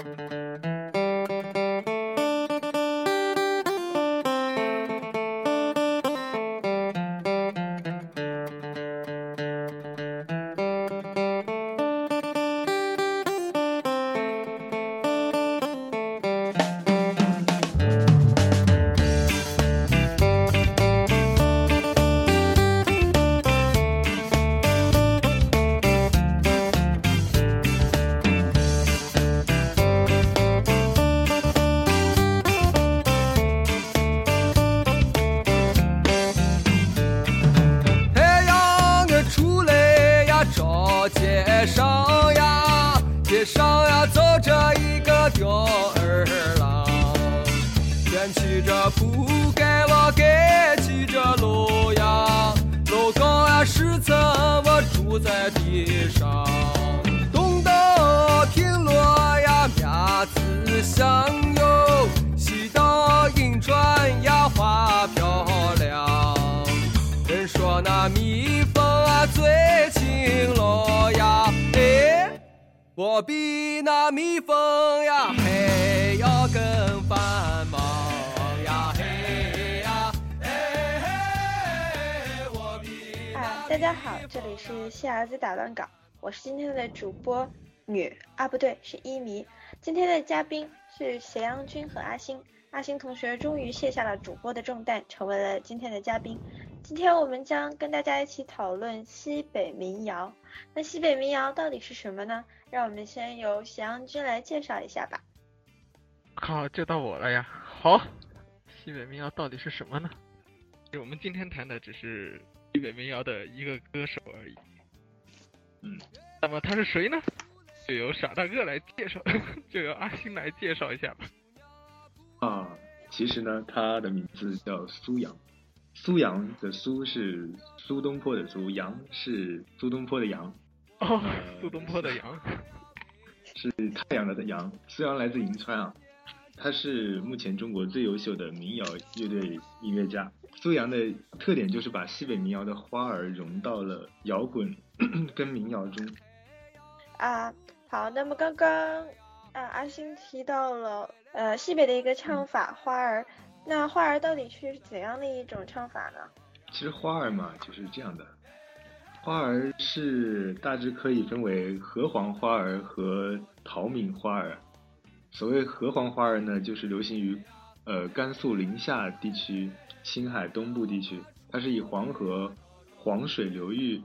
太哎嘿，我比啊，大家好，这里是谢儿子打乱稿，我是今天的主播女啊，不对，是一迷。今天的嘉宾是斜阳君和阿星，阿星同学终于卸下了主播的重担，成为了今天的嘉宾。今天我们将跟大家一起讨论西北民谣。那西北民谣到底是什么呢？让我们先由咸阳君来介绍一下吧。好，就到我了呀。好，西北民谣到底是什么呢？我们今天谈的只是西北民谣的一个歌手而已。嗯，那么他是谁呢？就由傻大个来介绍，就由阿星来介绍一下吧。啊，其实呢，他的名字叫苏阳，苏阳的苏是苏东坡的苏，阳是苏东坡的阳，哦，苏东坡的阳。是太阳的阳。苏阳来自银川啊，他是目前中国最优秀的民谣乐队音乐家。苏阳的特点就是把西北民谣的花儿融到了摇滚 跟民谣中。啊，好，那么刚刚啊阿星提到了呃西北的一个唱法花儿，那花儿到底是怎样的一种唱法呢？其实花儿嘛就是这样的，花儿是大致可以分为河黄花儿和陶敏花儿。所谓河黄花儿呢，就是流行于呃甘肃临夏地区、青海东部地区，它是以黄河黄水流域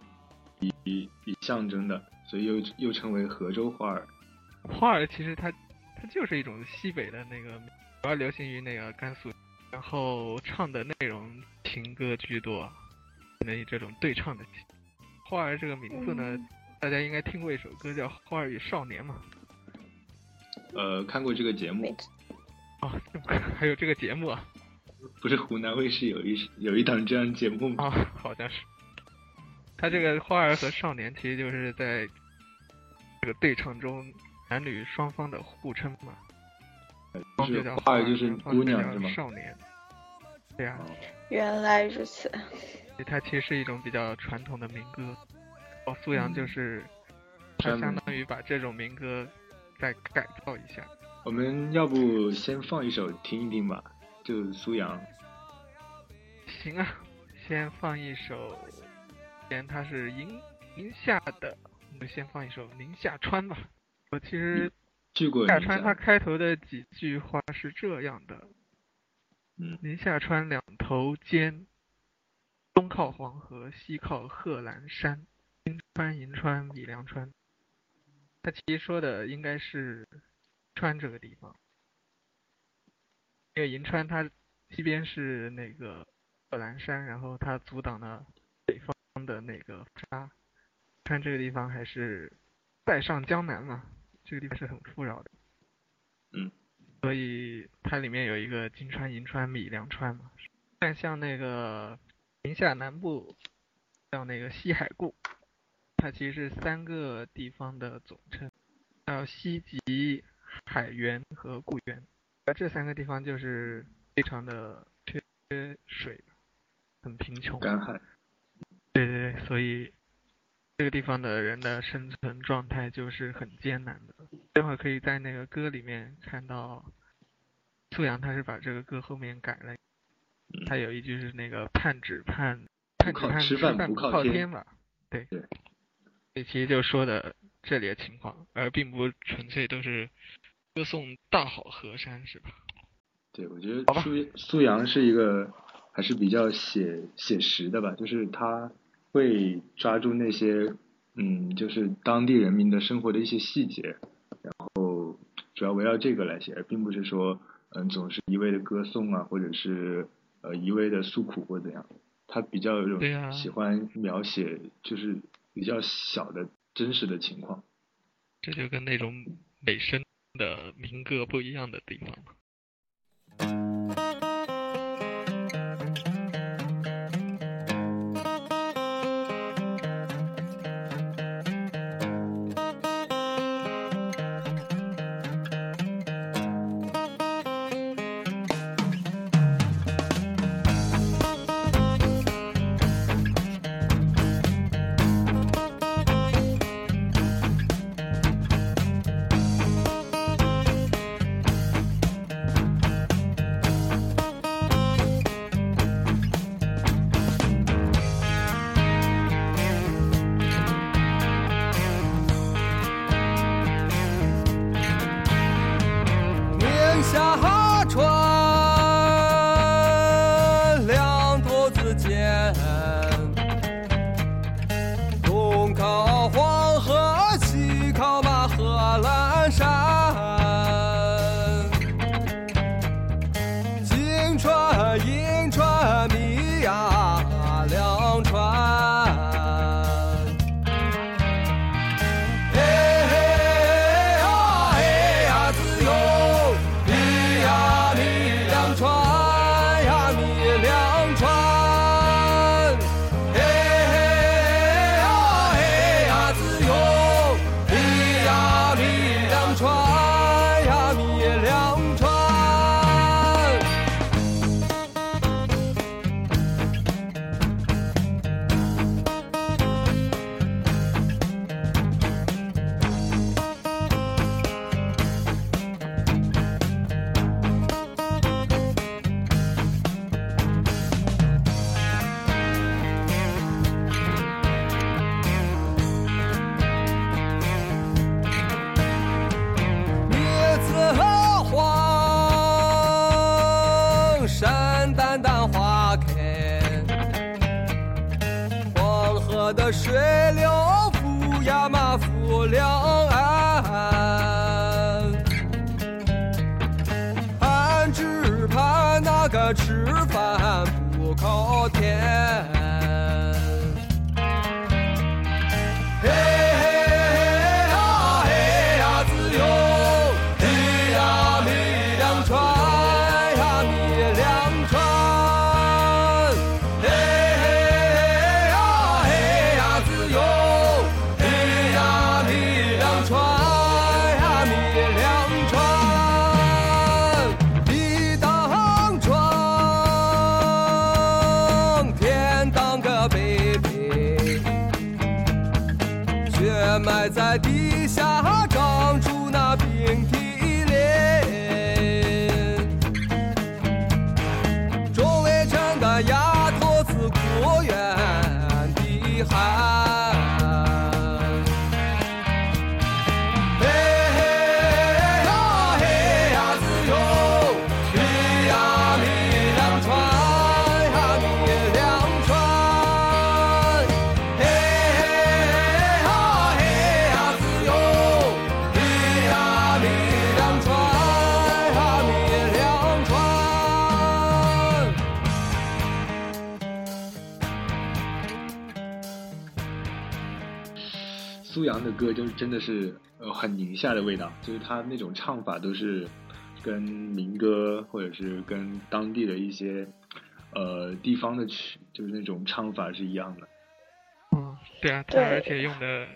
以以以象征的，所以又又称为河州花儿。花儿其实它它就是一种西北的那个，主要流行于那个甘肃，然后唱的内容情歌居多，那这种对唱的。花儿这个名字呢，嗯大家应该听过一首歌叫《花儿与少年》嘛？呃，看过这个节目哦，还有这个节目啊？不是湖南卫视有一有一档这样节目吗？啊，好像是。他这个花儿和少年其实就是在这个对唱中男女双方的互称嘛，就是叫花儿就是姑娘是吗？少年。对呀、哦原来如此。它其实是一种比较传统的民歌。哦，苏阳就是他专门相当于把这种民歌再改造一下。我们要不先放一首听一听吧，就苏阳。行啊，先放一首，既然它是宁宁夏的，我们先放一首《宁夏川》吧。我其实去过下宁夏川它开头的几句话是这样的：嗯宁夏川两头尖，东靠黄河，西靠贺兰山，金川、银川、米粮川。它其实说的应该是川这个地方，因为银川它西边是那个贺兰山，然后它阻挡了北方的那个沙。川这个地方还是塞上江南嘛，这个地方是很富饶的。嗯，所以它里面有一个金川、银川、米粮川嘛。但像那个宁夏南部，叫那个西海固，它其实是三个地方的总称，叫西吉、海原和固原。而这三个地方就是非常的缺水，很贫穷。干旱。对对对，所以这个地方的人的生存状态就是很艰难的。待会儿可以在那个歌里面看到，素阳他是把这个歌后面改了，他有一句是那个盼只盼盼只盼吃饭不靠天吧，对对，这其实就说的这里的情况，而并不纯粹都是歌颂大好河山，是吧？对，我觉得苏苏阳是一个还是比较写写实的吧，就是他会抓住那些嗯，就是当地人民的生活的一些细节，然后主要围绕这个来写，而并不是说嗯总是一味的歌颂啊，或者是呃一味的诉苦或怎样，他比较有种喜欢描写就是比较小的真实的情况，这就跟那种美声的民歌不一样的地方嘛。歌就是真的是呃很宁夏的味道，就是他那种唱法都是跟民歌或者是跟当地的一些呃地方的曲，就是那种唱法是一样的。嗯，对啊，他而且用的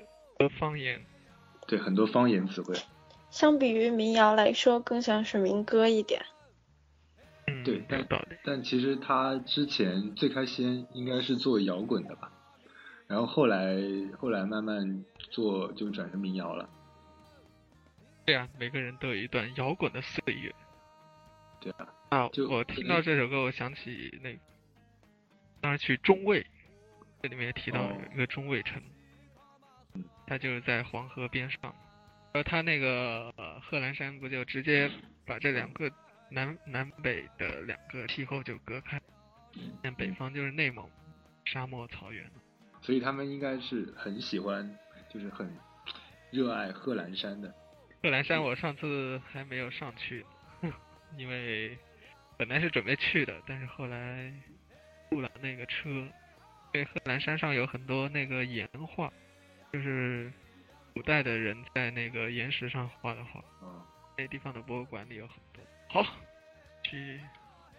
方言，对很多方言词汇。相比于民谣来说，更像是民歌一点。嗯，对，但但其实他之前最开先应该是做摇滚的吧。然后后来后来慢慢做就转成民谣了。对啊，每个人都有一段摇滚的岁月。对啊，啊，就我听到这首歌，我想起那个当时去中卫，这里面也提到一个中卫城嗯，它就是在黄河边上，呃，他那个呃贺兰山不就直接把这两个南南北的两个气候就隔开，那北方就是内蒙沙漠草原，所以他们应该是很喜欢，就是很热爱贺兰山的。贺兰山我上次还没有上去，因为本来是准备去的，但是后来误了那个车。因为贺兰山上有很多那个岩画，就是古代的人在那个岩石上画的画，啊，那地方的博物馆里有很多。好，去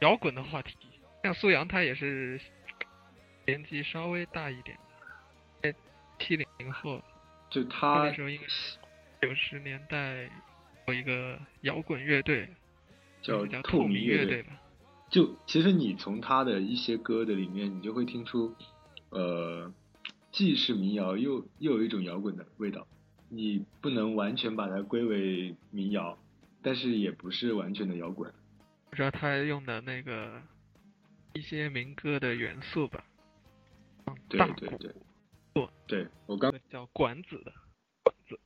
摇滚的话题，像苏阳他也是年纪稍微大一点的，七零后，就他那时候应该是九十年代有一个摇滚乐队，叫叫透明明乐队。吧？就其实你从他的一些歌的里面，你就会听出，呃，既是民谣，又又有一种摇滚的味道。你不能完全把它归为民谣，但是也不是完全的摇滚。不知道他用的那个一些民歌的元素吧，对对对不，对我刚叫管子的管子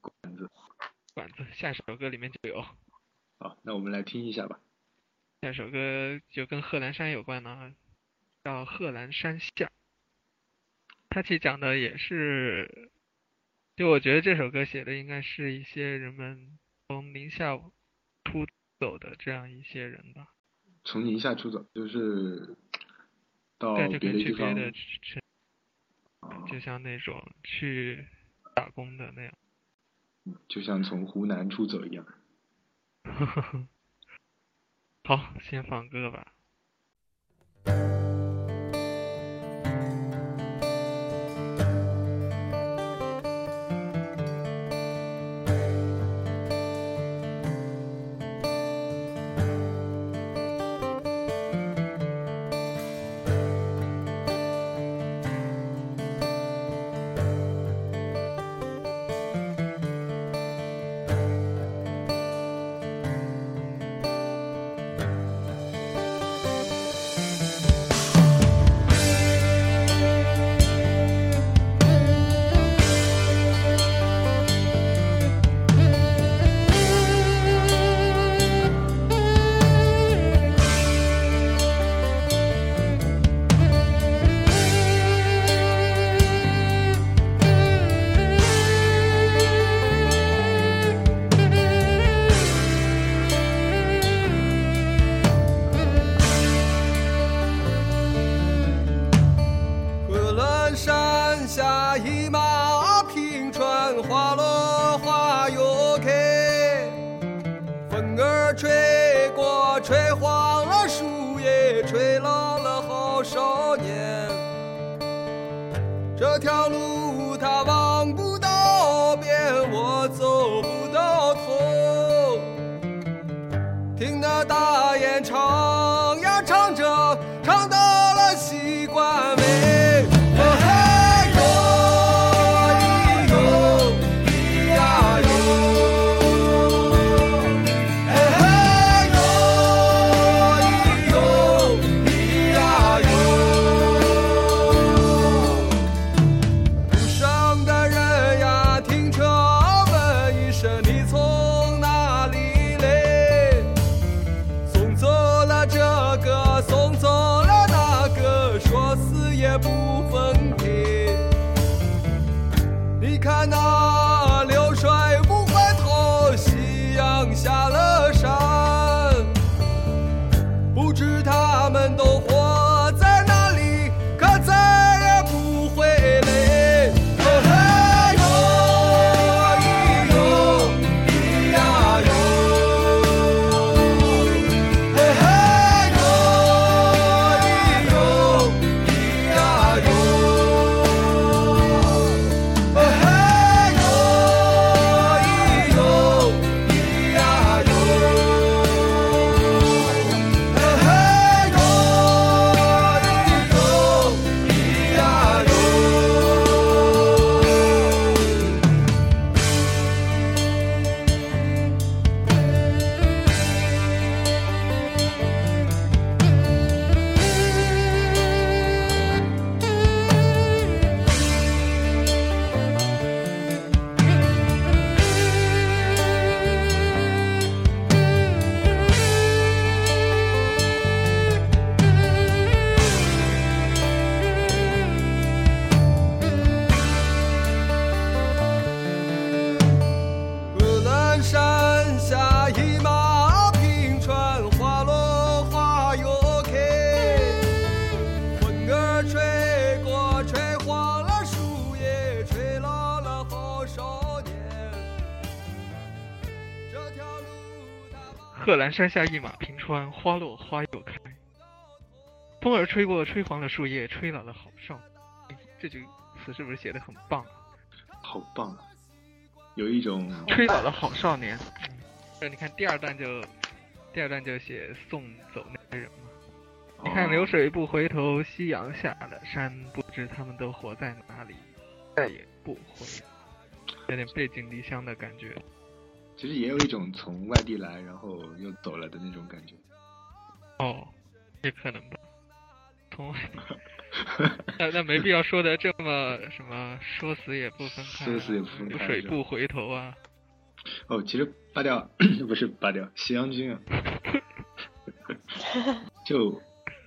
管子。管子，下首歌里面就有。好，那我们来听一下吧。下首歌就跟贺兰山有关呢，叫《贺兰山下》。它其实讲的也是，就我觉得这首歌写的应该是一些人们从宁夏出走的这样一些人吧，从宁夏出走，就是到别的地方去别的城，啊，就像那种去打工的那样。就像从湖南出走一样。好，先放歌吧。《山下一马平川，花落花又开。风儿吹过，吹黄了树叶，吹老了好少这句词是不是写的很棒啊？好棒啊！有一种 吹倒了好少年。嗯，这你看第二段就，第二段就写送走那些人嘛。你看哦流水不回头，夕阳下了山，不知他们都活在哪里，再也不回。有点背井离乡的感觉。其实也有一种从外地来，然后又走了的那种感觉。哦，也可能吧。从外地，那那没必要说的这么什么，说死也不分开啊，说死也不分开水不回头啊。哦，其实拔掉 不是拔掉，西阳君啊，就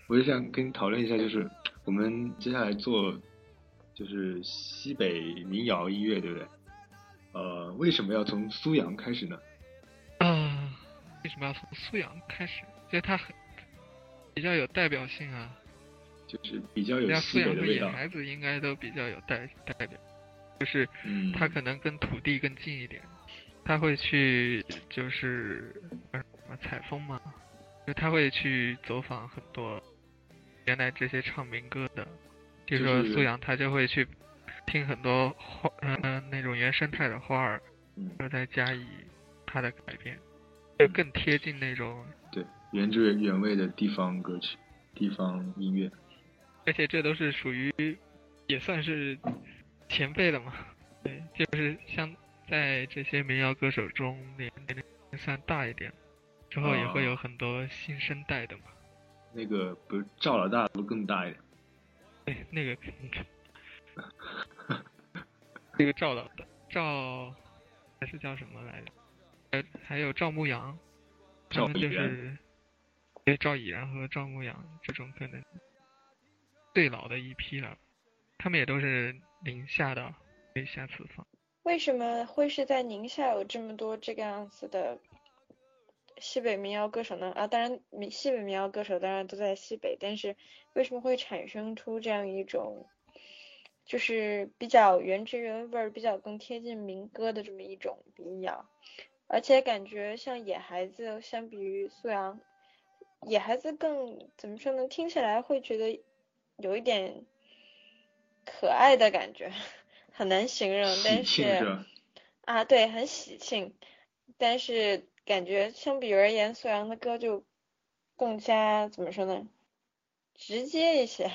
我就想跟你讨论一下，就是我们接下来做就是西北民谣音乐，对不对？呃，为什么要从苏阳开始呢？啊，为什么要从苏阳开始？觉得它很比较有代表性啊。就是比较有苏阳的味道。野孩子应该都比较有代代表，就是嗯，他可能跟土地更近一点，他会去就是呃什么采风嘛，就他会去走访很多原来这些唱民歌的，比如说苏阳，他就会去听很多花呃那种原生态的花儿，嗯然后再加以它的改变，就更贴近那种对原汁原味的地方歌曲、地方音乐。而且这都是属于也算是前辈了嘛，对，就是像在这些民谣歌手中年年龄算大一点，之后也会有很多新生代的嘛，那个不是赵老大不更大一点？对，那个肯定，这个赵老的赵还是叫什么来着？呃，还有赵牧阳，他们就是对赵以然和赵牧阳这种可能最老的一批了，他们也都是宁夏的，可以下次放。为什么会是在宁夏有这么多这个样子的西北民谣歌手呢？啊，当然西北民谣歌手当然都在西北，但是为什么会产生出这样一种，就是比较原汁原味儿、比较更贴近民歌的这么一种民谣？而且感觉像野孩子，相比于苏阳，野孩子更怎么说呢？听起来会觉得有一点可爱的感觉，很难形容，但是？啊，对，很喜庆，但是感觉相比而言，苏阳的歌就更加怎么说呢，直接一些。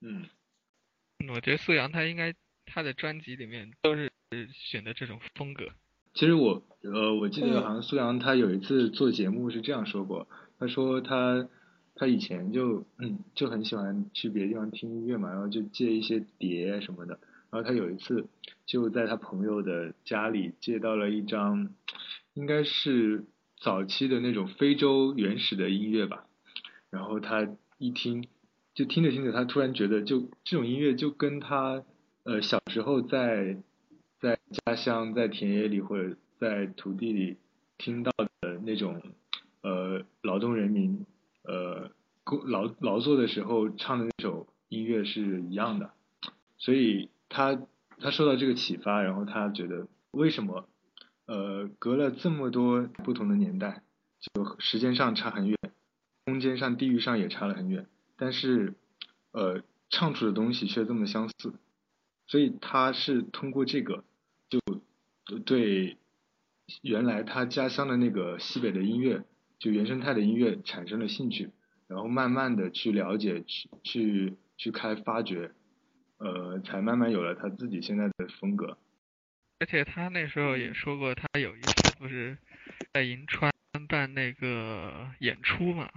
嗯，嗯我觉得苏阳他应该他的专辑里面都是选的这种风格。其实我呃，我记得嗯。好像苏阳他有一次做节目是这样说过，他说他他以前就嗯就很喜欢去别的地方听音乐嘛，然后就借一些碟什么的，然后他有一次就在他朋友的家里借到了一张，应该是早期的那种非洲原始的音乐吧，然后他一听，就听着听着，他突然觉得就这种音乐就跟他呃小时候在在家乡在田野里或者在土地里听到的那种呃劳动人民呃工劳劳作的时候唱的那首音乐是一样的，所以他他受到这个启发，然后他觉得为什么呃隔了这么多不同的年代，就时间上差很远，空间上地域上也差了很远，但是呃唱出的东西却这么相似，所以他是通过这个就对原来他家乡的那个西北的音乐，就原生态的音乐产生了兴趣，然后慢慢的去了解，去去去开发掘，呃，才慢慢有了他自己现在的风格。而且他那时候也说过，他有一次不是在银川办那个演出嘛。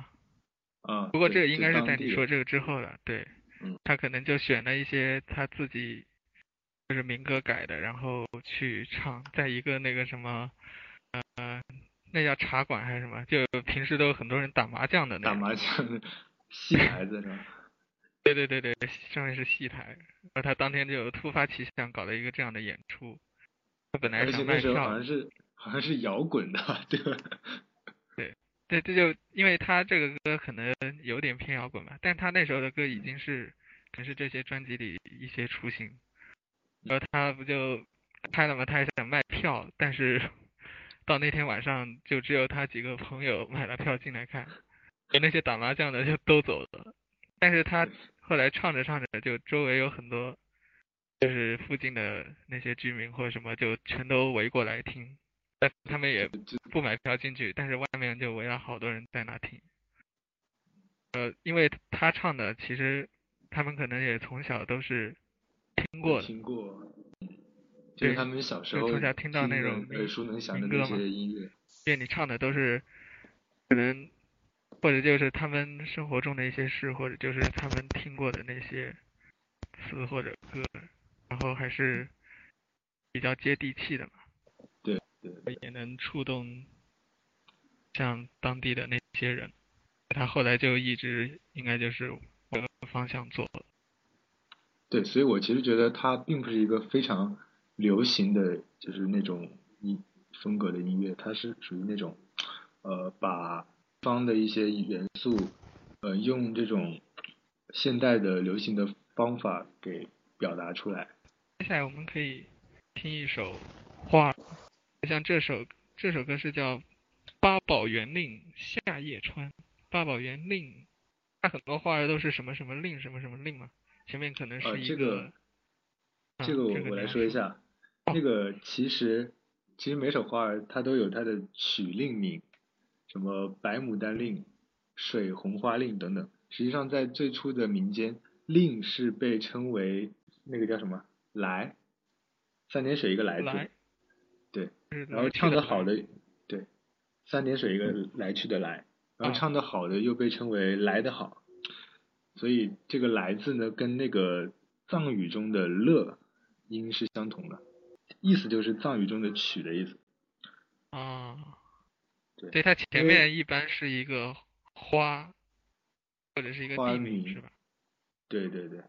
啊，不过这个应该是在你说这个之后的，对嗯。他可能就选了一些他自己就是民歌改的，然后去唱，在一个那个什么，呃，那叫茶馆还是什么？就平时都有很多人打麻将的那打。麻将的 戏台子是吧？对对对对，上面是戏台，然后他当天就突发奇想搞了一个这样的演出。他本来想卖票好像，是好像是摇滚的，对吧？对，这就因为他这个歌可能有点偏摇滚吧，但他那时候的歌已经是，可能是这些专辑里一些雏形。然后他不就开了吗？他还想卖票，但是到那天晚上就只有他几个朋友买了票进来看，和那些打麻将的就都走了。但是他后来唱着唱着，就周围有很多，就是附近的那些居民或者什么，就全都围过来听。但他们也不买票进去，但是外面就围了好多人在那听。呃，因为他唱的，其实他们可能也从小都是听过的，听过，就是他们小时候从小听到那种耳熟能详的那些音乐。因为你唱的都是可能，或者就是他们生活中的一些事，或者就是他们听过的那些词或者歌，然后还是比较接地气的嘛。对，也能触动像当地的那些人，他后来就一直应该就是往这个方向做了。对，所以我其实觉得他并不是一个非常流行的就是那种音风格的音乐，它是属于那种呃把方的一些元素呃用这种现代的流行的方法给表达出来。接下来我们可以听一首花。像这首这首歌是叫《八宝园令夏夜川》，八宝园令，它很多花儿都是什么什么令什么什么令嘛，前面可能是一个。这个我我来说一下，那个其实其实每首花儿它都有它的曲令名，什么白牡丹令、水红花令等等。实际上在最初的民间，令是被称为那个叫什么来，三点水一个来字。对，然后唱的好的，对，三点水一个来去的来，然后唱的好的又被称为来的好，所以这个来字呢跟那个藏语中的乐音是相同的，意思就是藏语中的曲的意思。啊，对，对，它前面一般是一个花，或者是一个地名是吧？对对对，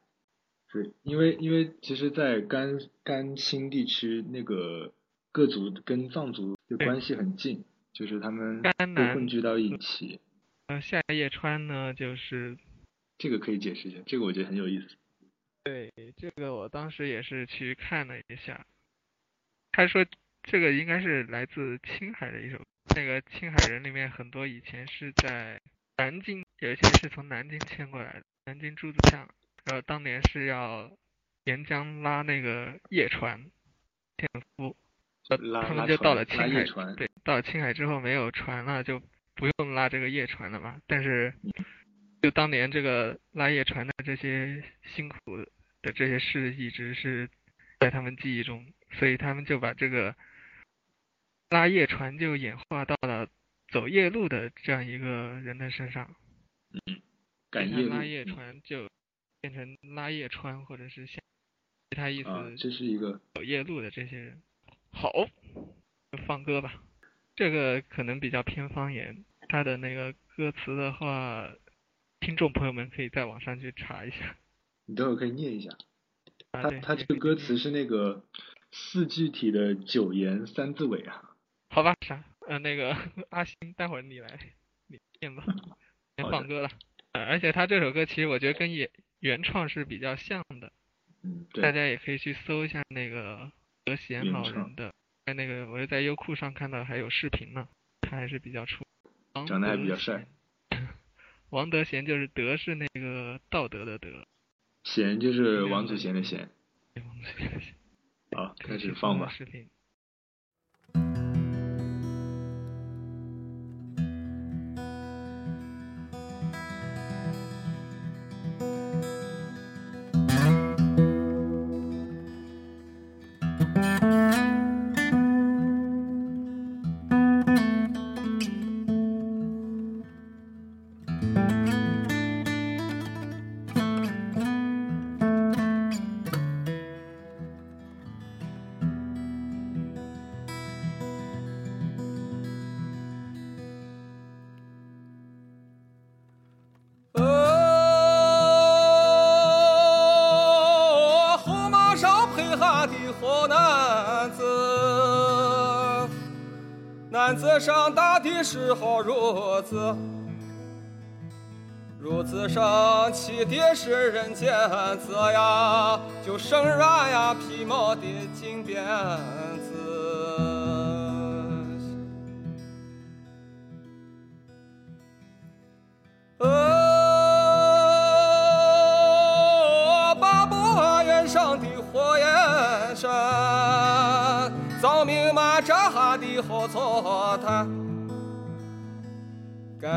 是因为因为其实，在甘甘青地区那个。各族跟藏族的关系很近，就是他们会混居到一起。呃，夏夜川呢，就是这个可以解释一下，这个我觉得很有意思。对，这个我当时也是去看了一下，他说这个应该是来自青海的一首，那个青海人里面很多以前是在南京，有一些是从南京迁过来的，南京朱子巷，然后当年是要沿江拉那个夜船，纤夫。他们就到了青海，对，到了青海之后没有船了，就不用拉这个夜船了嘛。但是，就当年这个拉夜船的这些辛苦的这些事，一直是在他们记忆中，所以他们就把这个拉夜船就演化到了走夜路的这样一个人的身上。嗯，赶夜拉夜船就变成拉夜川，或者是像其他意思。这是一个走夜路的这些人。好，放歌吧。这个可能比较偏方言，它的那个歌词的话，听众朋友们可以在网上去查一下。你等会可以念一下。他他这个歌词是那个四句体的九言三字尾啊。好吧，啥？呃，那个阿星，待会儿你来你念吧。先放歌了。呃，而且他这首歌其实我觉得跟原原创是比较像的。嗯，对。大家也可以去搜一下那个。德贤老人的，在那个我是在优酷上看到还有视频呢，他还是比较出，长得还比较帅。王德贤就是德是那个道德的德，贤就是王祖贤的贤。王祖贤的贤。好，开始放吧。视频。的好男子，男子上大的时候如此，如此生气的是人间子呀，就生软呀皮毛的金鞭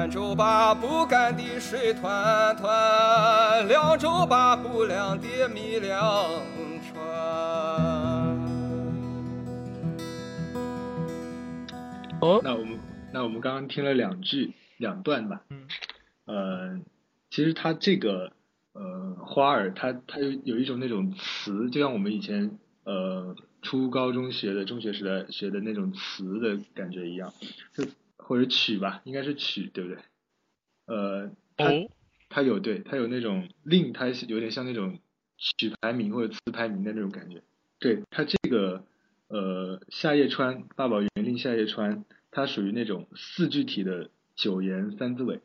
甘州把不干的水团团，凉州把不凉的米粮穿。哦，那我们那我们刚刚听了两句两段吧，嗯，呃，其实它这个呃花儿，它它有有一种那种词，就像我们以前呃初高中学的中学时代学的那种词的感觉一样，就或者曲吧，应该是曲，对不对？呃，它哦，它有对，它有那种令，它有点像那种曲牌名或者词牌名的那种感觉。对，它这个呃夏夜川八宝园令夏夜川，它属于那种四句体的九言三字尾。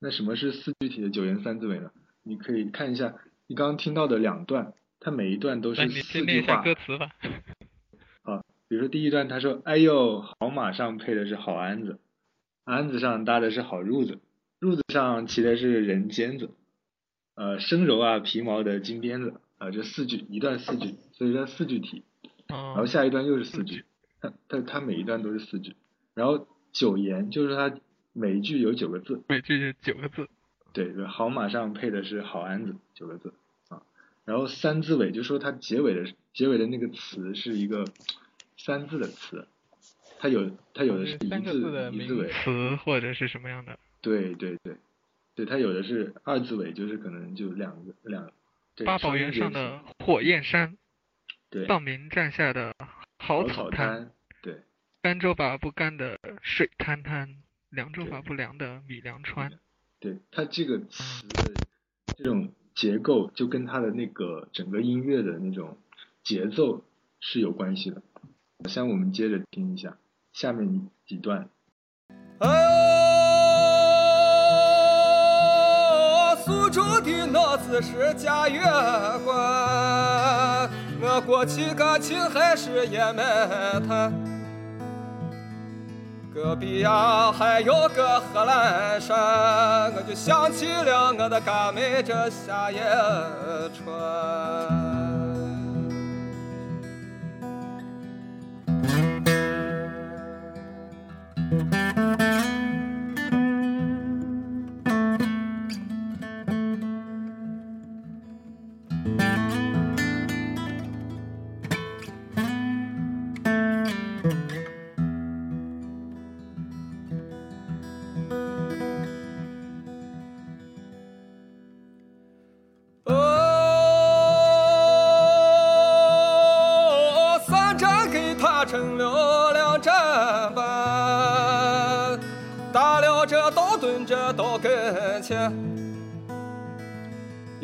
那什么是四句体的九言三字尾呢？你可以看一下你刚刚听到的两段，它每一段都是四先念一下句话。歌词吧。比如说第一段，他说：“哎呦，好马上配的是好鞍子，鞍子上搭的是好褥子，褥子上骑的是人尖子，呃，生柔啊皮毛的金鞭子啊、这四句一段四句，所以叫四句体。然后哦，下一段又是四四句，它它它每一段都是四句。然后九言就是它每一句有九个字，每句是九个字。对，好马上配的是好鞍子九个字啊。然后三字尾就说它结尾的结尾的那个词是一个三字的词，它有它有的是一哦三个字的名一字尾，词或者是什么样的？对对对，对它有的是二字尾，就是可能就两个两。八宝园上的火焰山，对藏民站下的好好草滩，对甘州把不干的水滩滩，凉州把不凉的米粮川。对，它这个词的这种结构就跟它的那个整个音乐的那种节奏是有关系的。像我们接着听一下下面几段。哎呦，苏州的那子是嘉峪关，我过去感情还是烟麦滩，隔壁呀还有个贺兰山，我就想起了我的嘎妹这夏夜川。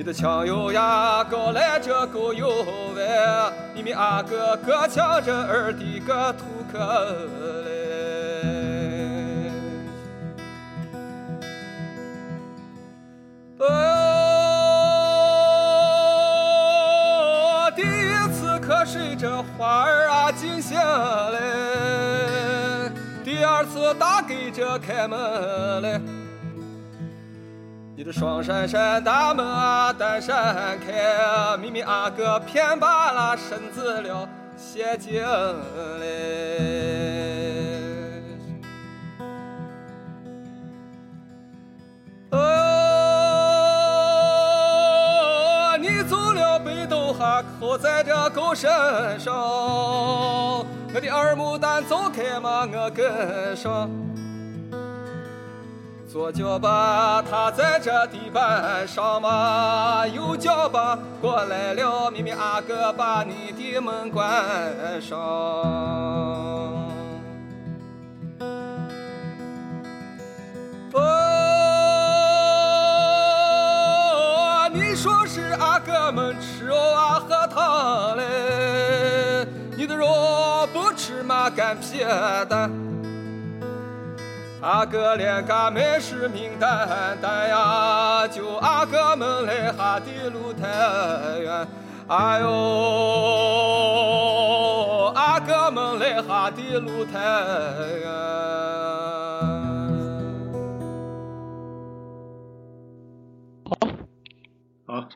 的枪哟呀，高来这够有歪，你们阿哥哥抢这二弟个土克来。哦，第一次瞌睡这花儿啊静下来，第二次打给这开门来。你的双扇扇大门啊单扇开，咪咪阿哥偏把那身子了陷进来。哦，你走了北斗哈扣在这狗身上，我的二牡丹走开嘛，我跟上。左脚吧，他在这地板上嘛；右脚吧，过来了，咪咪阿哥把你的门关上。哦，你说是阿哥们吃肉啊喝汤嘞，你的肉不吃嘛干皮蛋。阿哥连嘎没使命担担呀，就阿哥们来哈的路太远。哎呦，阿哥们来哈的路太远。好，好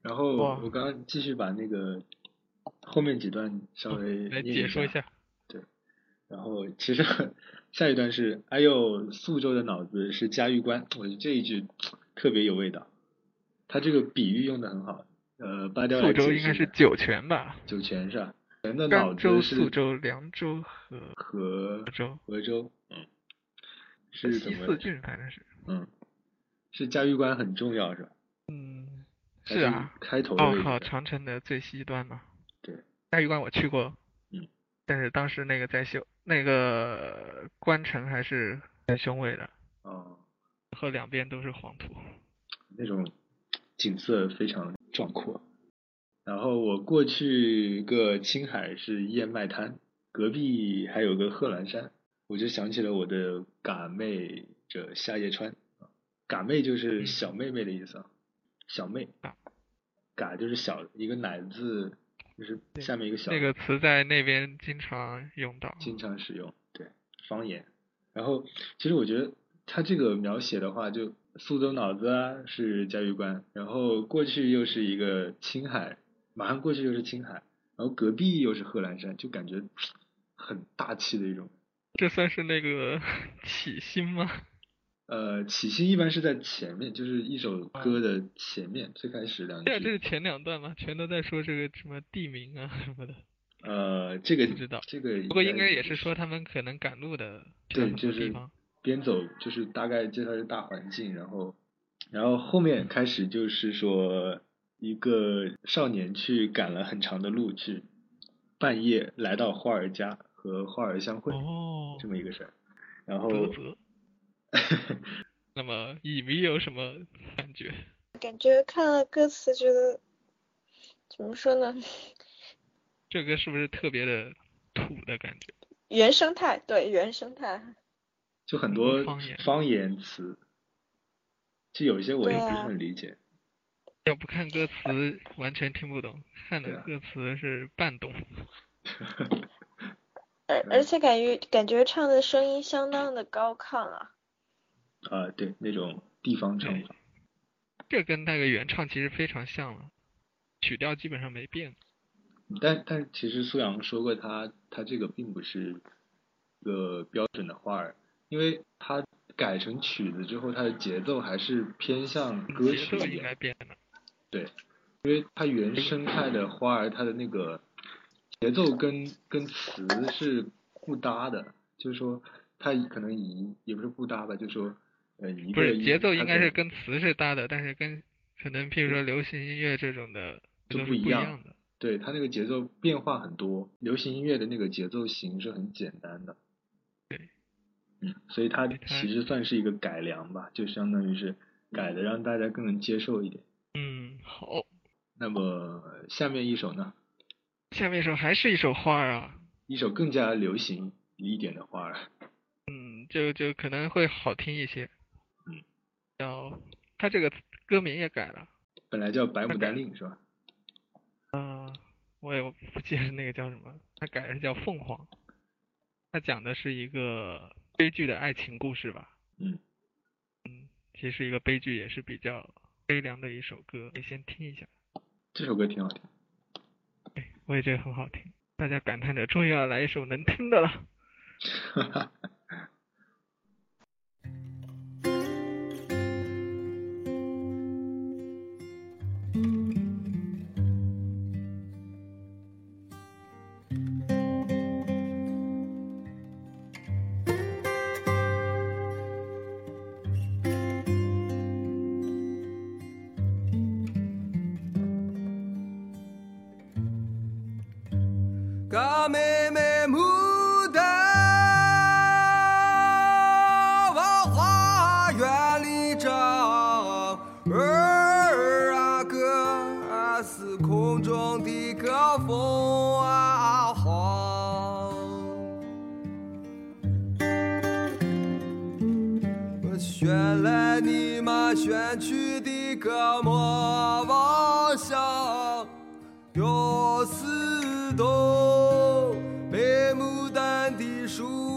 然后我刚刚继续把那个后面几段稍微来念解说一下。对然后其实下一段是，哎呦，苏州的脑子是嘉峪关，我觉得这一句特别有味道，他这个比喻用的很好。呃，八调来宿州应该是酒泉吧？酒泉是吧？泉的脑甘州、子是宿州、凉州和和州，和州，嗯，是怎么西四？郡反正是。嗯，是嘉峪关很重要是吧？嗯，是啊，开头的报考位置长城的最西端嘛。对，嘉峪关我去过，嗯，但是当时那个在修，那个关城还是很雄伟的，嗯，和两边都是黄土。那种景色非常壮阔。然后我过去个青海是燕麦滩，隔壁还有个贺兰山，我就想起了我的嘎妹这夏夜川。嘎妹就是小妹妹的意思啊，小妹嘎，嘎就是小一个奶字，就是下面一个小那个词在那边经常用到。经常使用，对方言。然后其实我觉得他这个描写的话，就苏州脑子啊是嘉峪关，然后过去又是一个青海，马上过去又是青海，然后隔壁又是贺兰山，就感觉很大气的一种。这算是那个 起心吗？呃，起心一般是在前面，就是一首歌的前面，最开始两对啊，这。是前两段嘛，全都在说这个什么地名啊什么的。呃，这个不知道这个不过应该也是说他们可能赶路的对，就是。边走就是大概介绍是大环境，然后然后后面开始就是说一个少年去赶了很长的路去，半夜来到花儿家和花儿相会、哦，这么一个事儿，然后。那么乙迷有什么感觉？感觉看了歌词，觉得怎么说呢？这歌是不是特别的土的感觉？原生态，对原生态，就很多方言方言词，就有一些我也不是很理解。要不看歌词完全听不懂，看的歌词是半懂。而而且感觉感觉唱的声音相当的高亢啊。啊、对，那种地方唱法，这跟那个原唱其实非常像了，曲调基本上没变。但但其实苏阳说过他他这个并不是一个标准的花儿，因为他改成曲子之后，他的节奏还是偏向歌节奏应曲一点。该变了。对，因为他原生态的花儿，它的那个节奏跟跟词是不搭的，就是说他可能一也不是不搭吧，就是说不是节奏应该是跟词是搭的，但是跟可能譬如说流行音乐这种的就不一样的。对它那个节奏变化很多，流行音乐的那个节奏型是很简单的。对，嗯，所以它其实算是一个改良吧，就相当于是改的让大家更能接受一点。嗯，好，那么下面一首呢，下面一首还是一首花儿啊，一首更加流行一点的花儿，嗯，就就可能会好听一些。他这个歌名也改了，本来叫白牡丹令是吧？嗯、我也不记得那个叫什么，他改的是叫凤凰，他讲的是一个悲剧的爱情故事吧。嗯嗯，其实一个悲剧也是比较悲凉的一首歌，你先听一下。这首歌挺好听。哎，我也觉得很好听。大家感叹着，终于要来一首能听的了。哈哈。选来你们选去的个魔王像，有四朵白牡丹的树。